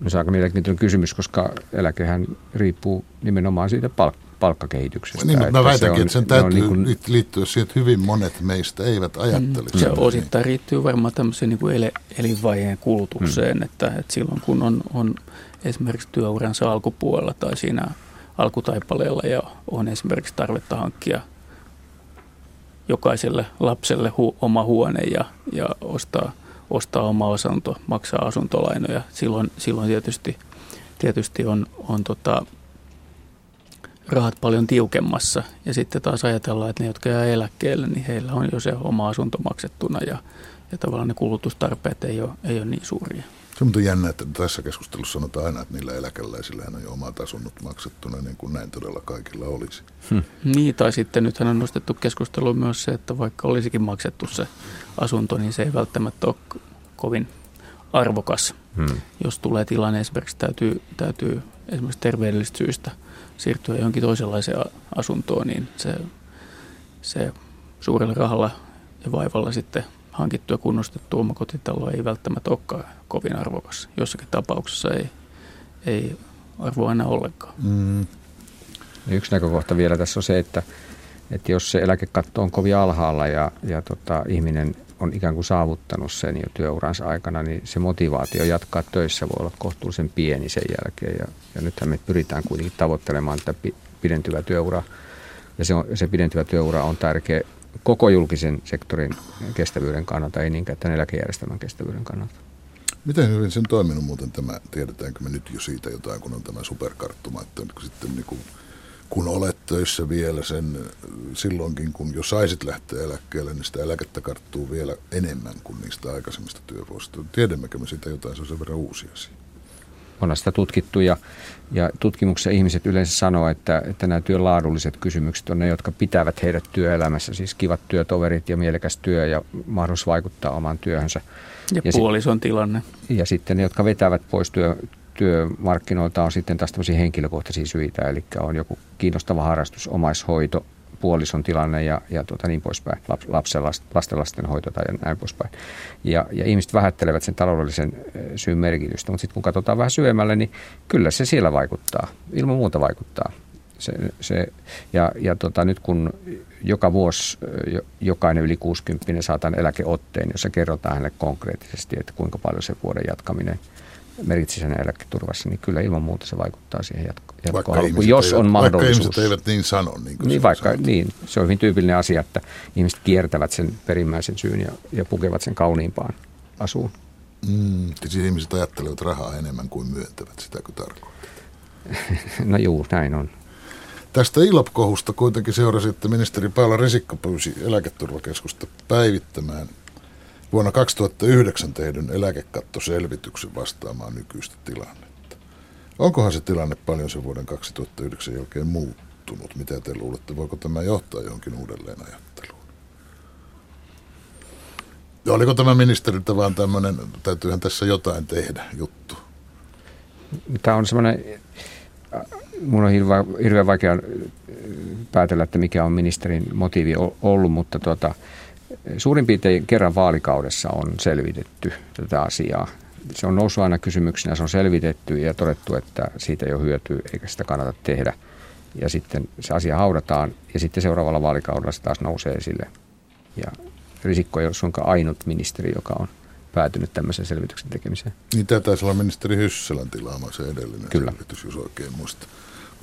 No se on aika mielenkiintoinen kysymys, koska eläkehän riippuu nimenomaan siitä palkkaa palkkakehityksestä. Niin, mutta mä väitänkin, että sen täytyy niin kuin... liittyä siihen, että hyvin monet meistä eivät ajattele. Mm, se niin. osittain riittyy varmaan tämmöiseen niin kuin elinvaiheen kulutukseen, mm. että, että silloin kun on, on esimerkiksi työuransa alkupuolella tai siinä alkutaipaleella ja on esimerkiksi tarvetta hankkia jokaiselle lapselle hu, oma huone ja, ja ostaa, ostaa oma asunto, maksaa asuntolainoja. Silloin, silloin tietysti, tietysti on, on tota, rahat paljon tiukemmassa. Ja sitten taas ajatellaan, että ne, jotka jää eläkkeelle, niin heillä on jo se oma asunto maksettuna ja, ja tavallaan ne kulutustarpeet ei ole, ei ole niin suuria. Se on jännä, että tässä keskustelussa sanotaan aina, että niillä eläkeläisillä on jo omat asunnot maksettuna, niin kuin näin todella kaikilla olisi. Hmm. Niin, tai sitten nythän on nostettu keskusteluun myös se, että vaikka olisikin maksettu se asunto, niin se ei välttämättä ole kovin arvokas. Hmm. Jos tulee tilanne, esimerkiksi täytyy, täytyy esimerkiksi terveydellisistä syistä – siirtyä johonkin toisenlaiseen asuntoon, niin se, se suurella rahalla ja vaivalla sitten hankittu ja kunnostettu omakotitalo ei välttämättä olekaan kovin arvokas. Jossakin tapauksessa ei, ei arvoa enää ollenkaan. Mm. Yksi näkökohta vielä tässä on se, että, että jos se eläkekatto on kovin alhaalla ja, ja tota, ihminen on ikään kuin saavuttanut sen jo työuransa aikana, niin se motivaatio jatkaa töissä voi olla kohtuullisen pieni sen jälkeen. Ja, ja nythän me pyritään kuitenkin tavoittelemaan tätä pidentyvää työuraa. Ja se, on, se pidentyvä työura on tärkeä koko julkisen sektorin kestävyyden kannalta, ei niinkään tämän eläkejärjestelmän kestävyyden kannalta. Miten hyvin sen toiminut muuten tämä, tiedetäänkö me nyt jo siitä jotain, kun on tämä superkarttuma, että sitten niin kuin kun olet töissä vielä sen silloinkin, kun jo saisit lähteä eläkkeelle, niin sitä eläkettä karttuu vielä enemmän kuin niistä aikaisemmista työvuosista. Tiedämmekö me sitä jotain, se on sen verran uusi asia. On sitä tutkittu ja, ja tutkimuksessa ihmiset yleensä sanoo, että, että nämä työn laadulliset kysymykset on ne, jotka pitävät heidät työelämässä. Siis kivat työtoverit ja mielekäs työ ja mahdollisuus vaikuttaa omaan työhönsä. Ja, ja puolison sit, tilanne. Ja sitten ne, jotka vetävät pois työ, työmarkkinoilta on sitten taas tämmöisiä henkilökohtaisia syitä, eli on joku kiinnostava harrastus, omaishoito, puolison tilanne ja, ja tuota niin poispäin, lapsen, lasten hoito tai näin poispäin. Ja, ja ihmiset vähättelevät sen taloudellisen syyn merkitystä, mutta sitten kun katsotaan vähän syvemmälle, niin kyllä se siellä vaikuttaa, ilman muuta vaikuttaa. Se, se, ja ja tota, nyt kun joka vuosi jokainen yli 60 saa tämän eläkeotteen, jossa kerrotaan hänelle konkreettisesti, että kuinka paljon se vuoden jatkaminen – merkitsisi hänen eläketurvassa, niin kyllä ilman muuta se vaikuttaa siihen jatko- jatkoalkuun, jos eivät, on mahdollisuus. Vaikka ihmiset eivät niin sano. Niin, niin, vaikka, niin, se on hyvin tyypillinen asia, että ihmiset kiertävät sen perimmäisen syyn ja, ja pukevat sen kauniimpaan asuun. Mm, siis ihmiset ajattelevat rahaa enemmän kuin myöntävät, sitäkö tarkoittaa? no juu, näin on. Tästä ILOP-kohusta kuitenkin seurasi, että ministeri Paula Risikko pyysi eläketurvakeskusta päivittämään vuonna 2009 tehdyn eläkekattoselvityksen vastaamaan nykyistä tilannetta. Onkohan se tilanne paljon sen vuoden 2009 jälkeen muuttunut? Mitä te luulette, voiko tämä johtaa johonkin uudelleen ajatteluun? Ja oliko tämä ministeriltä vaan tämmöinen, täytyyhän tässä jotain tehdä juttu? Tämä on semmoinen, mun on hirveän, hirveän vaikea päätellä, että mikä on ministerin motiivi ollut, mutta tuota, Suurin piirtein kerran vaalikaudessa on selvitetty tätä asiaa. Se on noussut aina kysymyksenä, se on selvitetty ja todettu, että siitä ei ole hyötyä eikä sitä kannata tehdä. Ja sitten se asia haudataan ja sitten seuraavalla vaalikaudella se taas nousee esille. Ja Risikko ei ole suinkaan ainut ministeri, joka on päätynyt tämmöisen selvityksen tekemiseen. Niin tämä taisi olla ministeri Hyssälän tilaama se edellinen Kyllä. selvitys, jos oikein muista.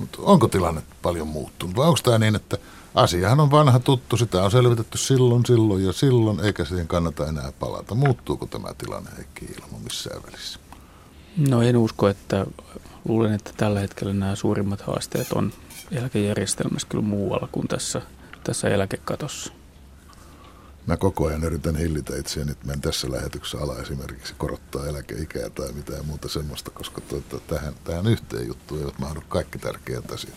Mutta onko tilanne paljon muuttunut vai onko tämä niin, että Asiahan on vanha tuttu, sitä on selvitetty silloin, silloin ja silloin, eikä siihen kannata enää palata. Muuttuuko tämä tilanne Heikki Ilmo missään välissä? No en usko, että luulen, että tällä hetkellä nämä suurimmat haasteet on eläkejärjestelmässä kyllä muualla kuin tässä, tässä eläkekatossa. Mä koko ajan yritän hillitä itseäni, että en tässä lähetyksessä ala esimerkiksi korottaa eläkeikää tai mitään muuta semmoista, koska tuota, tähän, tähän yhteen juttuun eivät mahdu kaikki tärkeät asiat.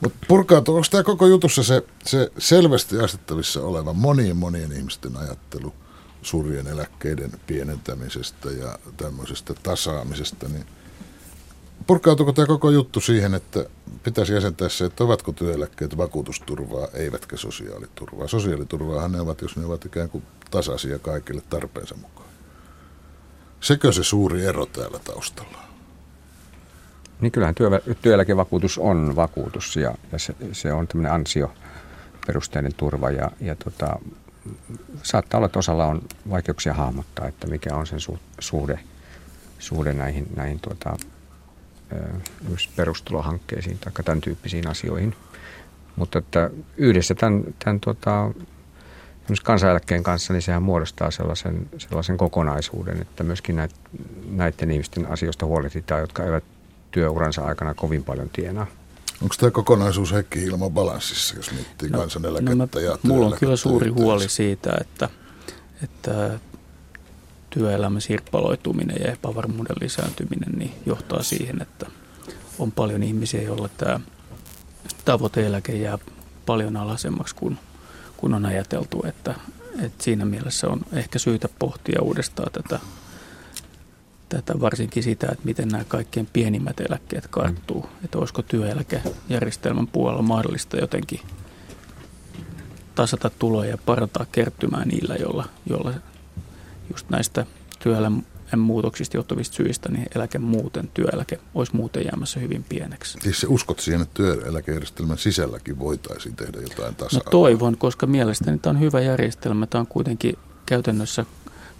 Mutta purkautuu, onko tämä koko jutussa se, se selvästi asettavissa oleva monien monien ihmisten ajattelu surjen eläkkeiden pienentämisestä ja tämmöisestä tasaamisesta, niin purkautuuko tämä koko juttu siihen, että pitäisi jäsentää se, että ovatko työeläkkeet vakuutusturvaa, eivätkä sosiaaliturvaa. Sosiaaliturvaahan ne ovat, jos ne ovat ikään kuin tasaisia kaikille tarpeensa mukaan. Sekö se suuri ero täällä taustalla Niin kyllähän työ, työeläkevakuutus on vakuutus ja, ja se, se on tämmöinen ansioperusteinen turva ja, ja tota, saattaa olla, että osalla on vaikeuksia hahmottaa, että mikä on sen su, suhde, suhde näihin, näihin tuota, perustulohankkeisiin tai tämän tyyppisiin asioihin. Mutta että yhdessä tämän, tämän tota, kansaneläkkeen kanssa, niin sehän muodostaa sellaisen, sellaisen kokonaisuuden, että myöskin näitä, näiden ihmisten asioista huolehditaan, jotka eivät työuransa aikana kovin paljon tienaa. Onko tämä kokonaisuus Heikki ilman balanssissa, jos miettii no, kansaneläkettä no mä, ja Mulla on kyllä suuri huoli siitä, että, että työelämän sirppaloituminen ja epävarmuuden lisääntyminen niin johtaa siihen, että on paljon ihmisiä, joilla tämä tavoiteeläke jää paljon alasemmaksi kuin, kuin on ajateltu. Että, että siinä mielessä on ehkä syytä pohtia uudestaan tätä, tätä varsinkin sitä, että miten nämä kaikkein pienimmät eläkkeet karttuu. Mm. Että olisiko työeläkejärjestelmän puolella mahdollista jotenkin tasata tuloja ja parantaa kertymää niillä, joilla, joilla just näistä työelämän muutoksista johtuvista syistä, niin eläke muuten, työeläke olisi muuten jäämässä hyvin pieneksi. Siis se uskot siihen, että työeläkejärjestelmän sisälläkin voitaisiin tehdä jotain tasa No toivon, koska mielestäni tämä on hyvä järjestelmä. Tämä on kuitenkin käytännössä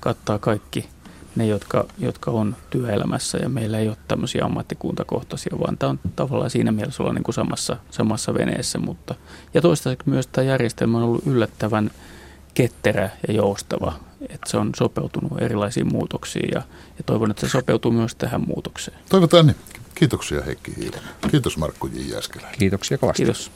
kattaa kaikki ne, jotka, jotka on työelämässä ja meillä ei ole tämmöisiä ammattikuntakohtaisia, vaan tämä on tavallaan siinä mielessä olla niin kuin samassa, samassa veneessä. Mutta, ja toistaiseksi myös tämä järjestelmä on ollut yllättävän ketterä ja joustava, että se on sopeutunut erilaisiin muutoksiin ja, ja toivon, että se sopeutuu myös tähän muutokseen. Toivotaan niin. Kiitoksia Heikki Hiilonen. Kiitos Markku J. Jäskeläinen. Kiitoksia kovasti. Kiitos.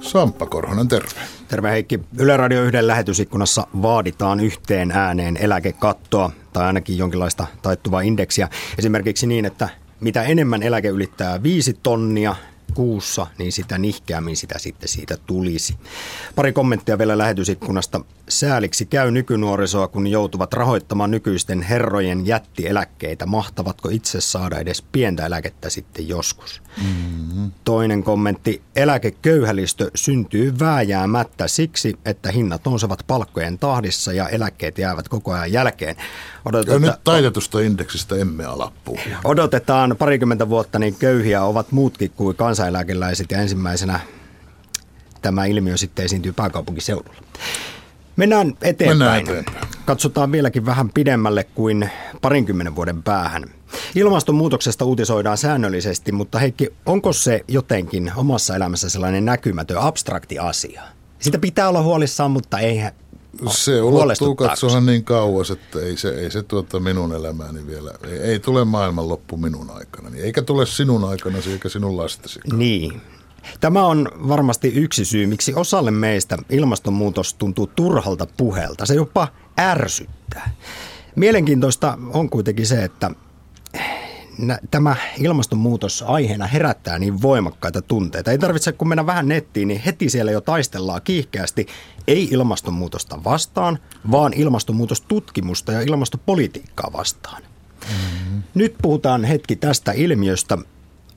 Samppa Korhonen, terve. Terve Heikki. Yle Radio 1 lähetysikkunassa vaaditaan yhteen ääneen eläkekattoa tai ainakin jonkinlaista taittuvaa indeksiä. Esimerkiksi niin, että mitä enemmän eläke ylittää 5 tonnia, kuussa, niin sitä nihkeämmin sitä sitten siitä tulisi. Pari kommenttia vielä lähetysikkunasta. Sääliksi käy nykynuorisoa, kun joutuvat rahoittamaan nykyisten herrojen jättieläkkeitä. Mahtavatko itse saada edes pientä eläkettä sitten joskus? Mm-hmm. Toinen kommentti. Eläkeköyhälistö syntyy vääjäämättä siksi, että hinnat nousevat palkkojen tahdissa ja eläkkeet jäävät koko ajan jälkeen. Odotetaan, ja nyt taitetusta indeksistä emme ala Odotetaan parikymmentä vuotta, niin köyhiä ovat muutkin kuin kansaneläkeläiset ja ensimmäisenä tämä ilmiö sitten esiintyy pääkaupunkiseudulla. Mennään eteenpäin. Mennään eteenpäin. Katsotaan vieläkin vähän pidemmälle kuin parinkymmenen vuoden päähän. Ilmastonmuutoksesta uutisoidaan säännöllisesti, mutta Heikki, onko se jotenkin omassa elämässä sellainen näkymätön, abstrakti asia? Sitä pitää olla huolissaan, mutta ei se ulottuu katsohan niin kauas, että ei se, ei se tuota minun elämääni vielä, ei, ei tule maailmanloppu minun aikana, eikä tule sinun aikana eikä sinun lastesi. Niin. Tämä on varmasti yksi syy, miksi osalle meistä ilmastonmuutos tuntuu turhalta puhelta. Se jopa ärsyttää. Mielenkiintoista on kuitenkin se, että tämä ilmastonmuutos aiheena herättää niin voimakkaita tunteita. Ei tarvitse kun mennä vähän nettiin, niin heti siellä jo taistellaan kiihkeästi ei ilmastonmuutosta vastaan, vaan ilmastonmuutostutkimusta ja ilmastopolitiikkaa vastaan. Mm-hmm. Nyt puhutaan hetki tästä ilmiöstä.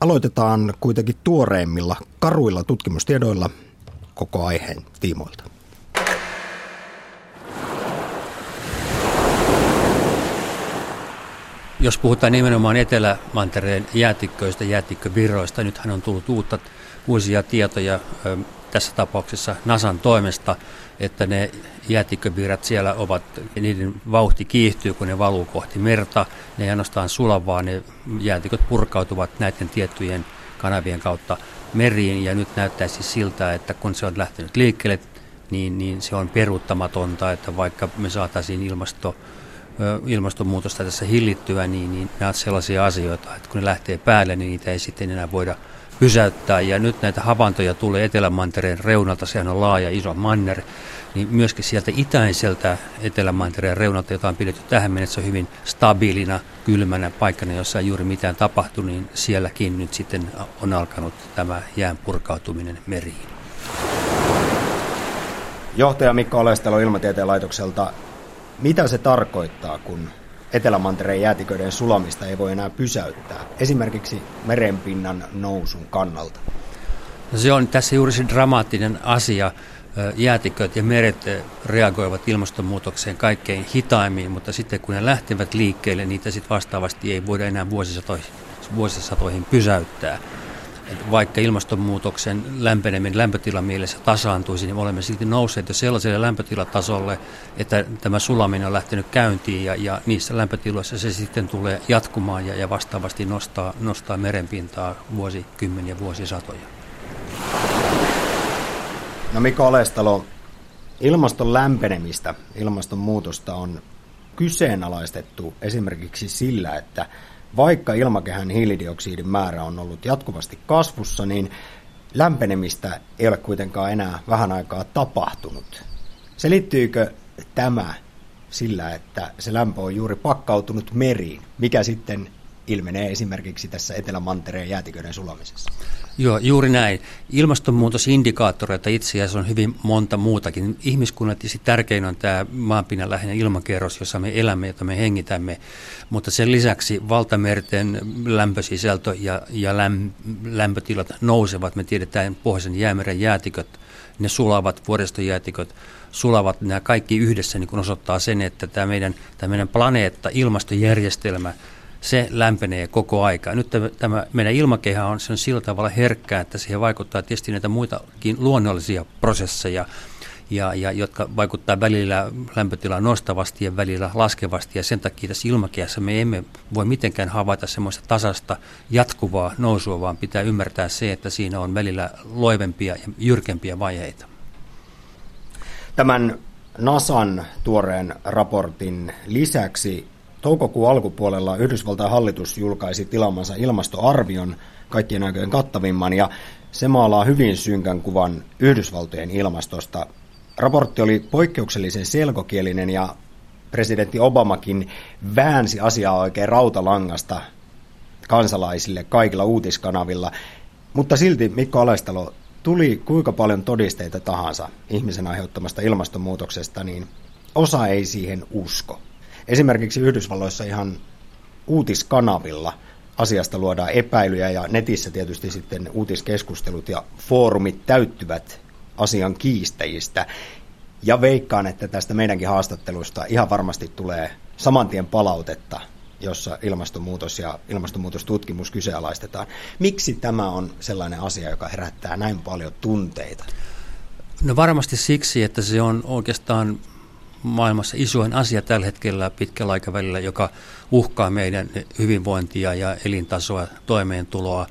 Aloitetaan kuitenkin tuoreimmilla, karuilla tutkimustiedoilla koko aiheen tiimoilta. Jos puhutaan nimenomaan Etelämantereen jäätikköistä, jäätikkövirroista, nythän on tullut uutta, uusia tietoja tässä tapauksessa Nasan toimesta, että ne jäätikkövirrat siellä ovat, niiden vauhti kiihtyy, kun ne valuu kohti merta. Ne ei ainoastaan sula, vaan ne jäätiköt purkautuvat näiden tiettyjen kanavien kautta meriin. Ja nyt näyttäisi siltä, että kun se on lähtenyt liikkeelle, niin, niin se on peruuttamatonta, että vaikka me saataisiin ilmasto, ilmastonmuutosta tässä hillittyä, niin, niin nämä ovat sellaisia asioita, että kun ne lähtee päälle, niin niitä ei sitten enää voida pysäyttää. Ja nyt näitä havaintoja tulee Etelämantereen reunalta, sehän on laaja iso manner, niin myöskin sieltä itäiseltä Etelämantereen reunalta, jota on pidetty tähän mennessä hyvin stabiilina, kylmänä paikkana, jossa ei juuri mitään tapahtu, niin sielläkin nyt sitten on alkanut tämä jään purkautuminen meriin. Johtaja Mikko Olestalo Ilmatieteen laitokselta, mitä se tarkoittaa, kun Etelämantereen jäätiköiden sulamista ei voi enää pysäyttää, esimerkiksi merenpinnan nousun kannalta? No se on tässä juuri se dramaattinen asia. Jäätiköt ja meret reagoivat ilmastonmuutokseen kaikkein hitaimmin, mutta sitten kun ne lähtevät liikkeelle, niitä sitten vastaavasti ei voida enää vuosisatoihin, vuosisatoihin pysäyttää vaikka ilmastonmuutoksen lämpeneminen lämpötila mielessä tasaantuisi, niin me olemme silti nousseet jo sellaiselle lämpötilatasolle, että tämä sulaminen on lähtenyt käyntiin ja, ja niissä lämpötiloissa se sitten tulee jatkumaan ja, ja vastaavasti nostaa, nostaa merenpintaa vuosikymmeniä, vuosisatoja. No Mikko Olestalo, ilmaston lämpenemistä, ilmastonmuutosta on kyseenalaistettu esimerkiksi sillä, että vaikka ilmakehän hiilidioksidin määrä on ollut jatkuvasti kasvussa, niin lämpenemistä ei ole kuitenkaan enää vähän aikaa tapahtunut. Selittyykö tämä sillä, että se lämpö on juuri pakkautunut meriin, mikä sitten ilmenee esimerkiksi tässä Etelämantereen jäätiköiden sulamisessa. Joo, juuri näin. Ilmastonmuutosindikaattoreita itse asiassa on hyvin monta muutakin. Ihmiskunnan tärkein on tämä maanpinnan läheinen ilmakierros, jossa me elämme, jota me hengitämme. Mutta sen lisäksi valtamerten lämpösisältö ja, ja läm, lämpötilat nousevat. Me tiedetään pohjoisen jäämeren jäätiköt, ne sulavat, vuoristojäätiköt sulavat. Nämä kaikki yhdessä niin kun osoittaa sen, että tämä meidän, tämä meidän planeetta, ilmastojärjestelmä – se lämpenee koko aika. Nyt tämä, meidän ilmakehä on, se on sillä tavalla herkkää, että siihen vaikuttaa tietysti näitä muitakin luonnollisia prosesseja, ja, ja, jotka vaikuttaa välillä lämpötilaa nostavasti ja välillä laskevasti. Ja sen takia tässä ilmakehässä me emme voi mitenkään havaita semmoista tasasta jatkuvaa nousua, vaan pitää ymmärtää se, että siinä on välillä loivempia ja jyrkempiä vaiheita. Tämän NASAn tuoreen raportin lisäksi Toukokuun alkupuolella Yhdysvaltain hallitus julkaisi tilaamansa ilmastoarvion kaikkien aikojen kattavimman ja se maalaa hyvin synkän kuvan Yhdysvaltojen ilmastosta. Raportti oli poikkeuksellisen selkokielinen ja presidentti Obamakin väänsi asiaa oikein rautalangasta kansalaisille kaikilla uutiskanavilla. Mutta silti Mikko Alestalo tuli kuinka paljon todisteita tahansa ihmisen aiheuttamasta ilmastonmuutoksesta, niin osa ei siihen usko. Esimerkiksi Yhdysvalloissa ihan uutiskanavilla asiasta luodaan epäilyjä ja netissä tietysti sitten uutiskeskustelut ja foorumit täyttyvät asian kiistäjistä. Ja veikkaan, että tästä meidänkin haastattelusta ihan varmasti tulee samantien palautetta, jossa ilmastonmuutos ja ilmastonmuutostutkimus kyseenalaistetaan. Miksi tämä on sellainen asia, joka herättää näin paljon tunteita? No varmasti siksi, että se on oikeastaan maailmassa isoin asia tällä hetkellä pitkällä aikavälillä, joka uhkaa meidän hyvinvointia ja elintasoa, toimeentuloa.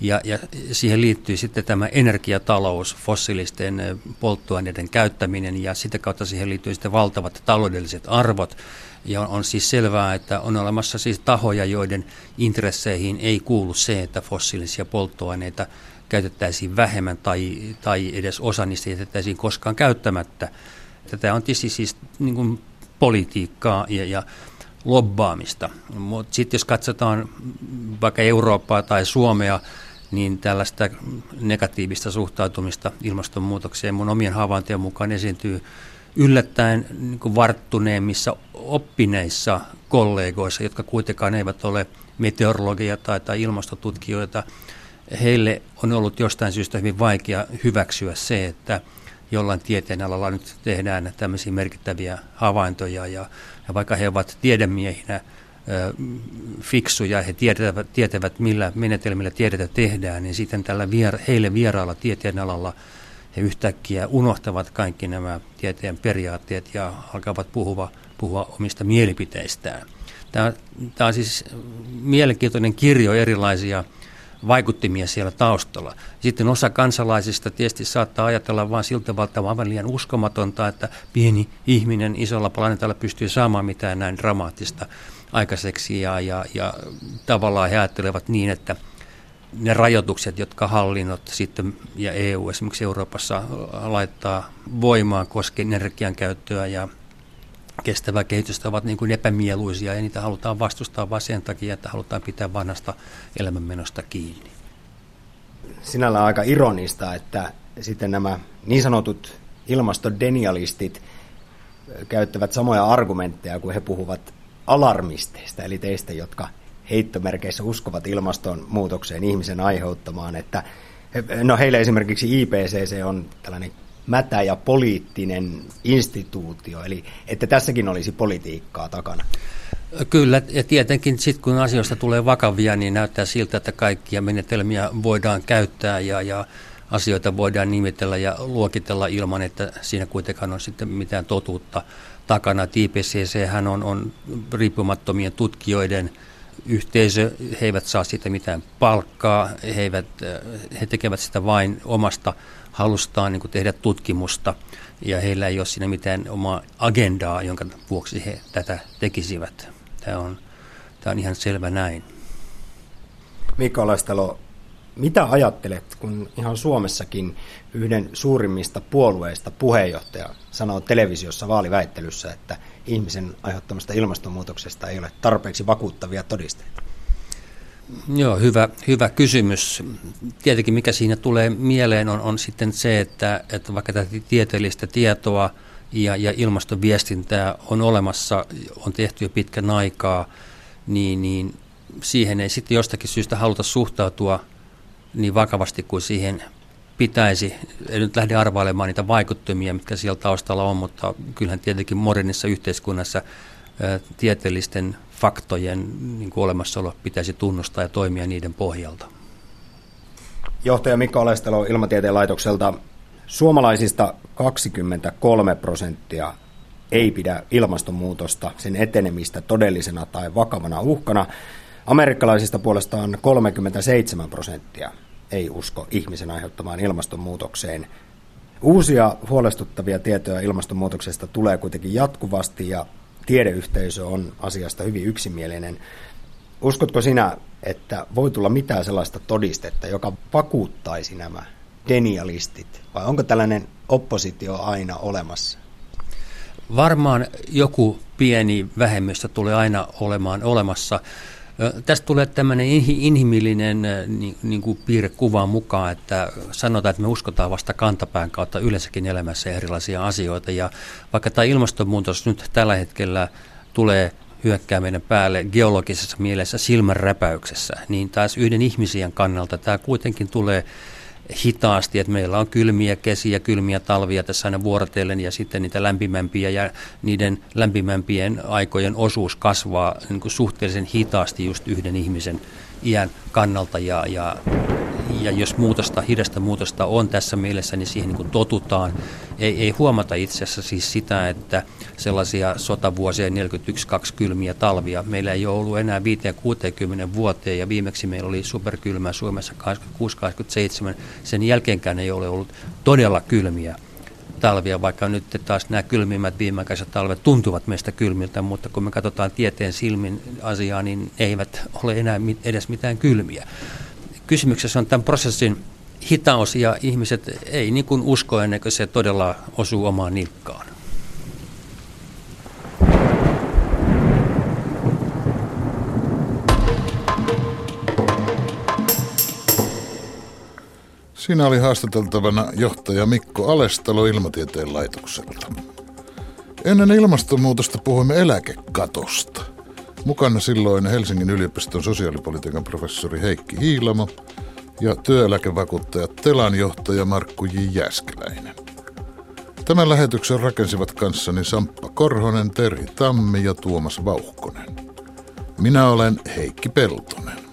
Ja, ja siihen liittyy sitten tämä energiatalous, fossiilisten polttoaineiden käyttäminen ja sitä kautta siihen liittyy sitten valtavat taloudelliset arvot. Ja on, on siis selvää, että on olemassa siis tahoja, joiden intresseihin ei kuulu se, että fossiilisia polttoaineita käytettäisiin vähemmän tai, tai edes osa niistä jätettäisiin koskaan käyttämättä. Tätä on tietysti siis niin kuin politiikkaa ja, ja lobbaamista. Mutta sitten jos katsotaan vaikka Eurooppaa tai Suomea, niin tällaista negatiivista suhtautumista ilmastonmuutokseen mun omien havaintojen mukaan esiintyy yllättäen niin kuin varttuneemmissa oppineissa kollegoissa, jotka kuitenkaan eivät ole meteorologia tai, tai ilmastotutkijoita. Heille on ollut jostain syystä hyvin vaikea hyväksyä se, että – jollain tieteenalalla nyt tehdään tämmöisiä merkittäviä havaintoja ja, ja vaikka he ovat tiedemiehinä fiksuja, he tietävät, tietävät millä menetelmillä tiedettä tehdään, niin sitten tällä vier, heille vieraalla tieteenalalla he yhtäkkiä unohtavat kaikki nämä tieteen periaatteet ja alkavat puhua, puhua omista mielipiteistään. Tämä, tämä on siis mielenkiintoinen kirjo erilaisia vaikuttimia siellä taustalla. Sitten osa kansalaisista tietysti saattaa ajatella vain siltä tavalla, että on liian uskomatonta, että pieni ihminen isolla planeetalla pystyy saamaan mitään näin dramaattista aikaiseksi ja, ja, ja tavallaan he ajattelevat niin, että ne rajoitukset, jotka hallinnot sitten ja EU esimerkiksi Euroopassa laittaa voimaan koskien energian käyttöä ja kestävää kehitystä ovat niin kuin epämieluisia ja niitä halutaan vastustaa vain sen takia, että halutaan pitää vanhasta elämänmenosta kiinni. Sinällä aika ironista, että sitten nämä niin sanotut ilmastodenialistit käyttävät samoja argumentteja, kun he puhuvat alarmisteista, eli teistä, jotka heittomerkeissä uskovat ilmastonmuutokseen ihmisen aiheuttamaan, että no heille esimerkiksi IPCC on tällainen mätä ja poliittinen instituutio, eli että tässäkin olisi politiikkaa takana. Kyllä, ja tietenkin sitten kun asioista tulee vakavia, niin näyttää siltä, että kaikkia menetelmiä voidaan käyttää ja, ja asioita voidaan nimitellä ja luokitella ilman, että siinä kuitenkaan on sitten mitään totuutta takana. IPCC hän on, on riippumattomien tutkijoiden yhteisö, he eivät saa siitä mitään palkkaa, he, eivät, he tekevät sitä vain omasta halustaan niin tehdä tutkimusta ja heillä ei ole siinä mitään omaa agendaa, jonka vuoksi he tätä tekisivät. Tämä on, tämä on ihan selvä näin. Mikko Lastalo, mitä ajattelet, kun ihan Suomessakin yhden suurimmista puolueista puheenjohtaja sanoo televisiossa vaaliväittelyssä, että ihmisen aiheuttamasta ilmastonmuutoksesta ei ole tarpeeksi vakuuttavia todisteita? Joo, hyvä, hyvä kysymys. Tietenkin mikä siinä tulee mieleen on, on sitten se, että, että vaikka tätä tieteellistä tietoa ja, ja ilmastoviestintää on olemassa, on tehty jo pitkän aikaa, niin, niin siihen ei sitten jostakin syystä haluta suhtautua niin vakavasti kuin siihen pitäisi. En nyt lähde arvailemaan niitä vaikuttimia, mitkä siellä taustalla on, mutta kyllähän tietenkin modernissa yhteiskunnassa tieteellisten faktojen niin kuin olemassaolo pitäisi tunnustaa ja toimia niiden pohjalta. Johtaja Mikko Alestalo Ilmatieteen laitokselta. Suomalaisista 23 prosenttia ei pidä ilmastonmuutosta, sen etenemistä todellisena tai vakavana uhkana. Amerikkalaisista puolestaan 37 prosenttia ei usko ihmisen aiheuttamaan ilmastonmuutokseen. Uusia huolestuttavia tietoja ilmastonmuutoksesta tulee kuitenkin jatkuvasti ja tiedeyhteisö on asiasta hyvin yksimielinen. Uskotko sinä, että voi tulla mitään sellaista todistetta, joka vakuuttaisi nämä denialistit, vai onko tällainen oppositio aina olemassa? Varmaan joku pieni vähemmistö tulee aina olemaan olemassa. Tästä tulee tämmöinen inhimillinen niin, niin kuin piirre kuvaan mukaan, että sanotaan, että me uskotaan vasta kantapään kautta yleensäkin elämässä erilaisia asioita. Ja vaikka tämä ilmastonmuutos nyt tällä hetkellä tulee hyökkää meidän päälle geologisessa mielessä silmänräpäyksessä, niin taas yhden ihmisen kannalta tämä kuitenkin tulee hitaasti, että meillä on kylmiä kesiä, kylmiä talvia tässä aina vuorotellen ja sitten niitä lämpimämpiä ja niiden lämpimämpien aikojen osuus kasvaa niin kuin suhteellisen hitaasti just yhden ihmisen iän kannalta ja, ja ja jos muutosta, hidasta muutosta on tässä mielessä, niin siihen niin kuin totutaan. Ei, ei huomata itse asiassa siis sitä, että sellaisia sotavuosia 41-2 kylmiä talvia meillä ei ole ollut enää 5-60 vuoteen ja viimeksi meillä oli superkylmä Suomessa 86-87. Sen jälkeenkään ei ole ollut todella kylmiä talvia, vaikka nyt taas nämä kylmimmät viimeaikaiset talvet tuntuvat meistä kylmiltä, mutta kun me katsotaan tieteen silmin asiaa, niin eivät ole enää edes mitään kylmiä kysymyksessä on tämän prosessin hitaus ja ihmiset ei niin kuin usko ennen kuin se todella osuu omaan nilkkaan. Siinä oli haastateltavana johtaja Mikko Alestalo Ilmatieteen laitokselta. Ennen ilmastonmuutosta puhuimme eläkekatosta – Mukana silloin Helsingin yliopiston sosiaalipolitiikan professori Heikki Hiilamo ja työeläkevakuuttaja Telan johtaja Markku J. Jäskeläinen. Tämän lähetyksen rakensivat kanssani Samppa Korhonen, Terhi Tammi ja Tuomas Vauhkonen. Minä olen Heikki Peltonen.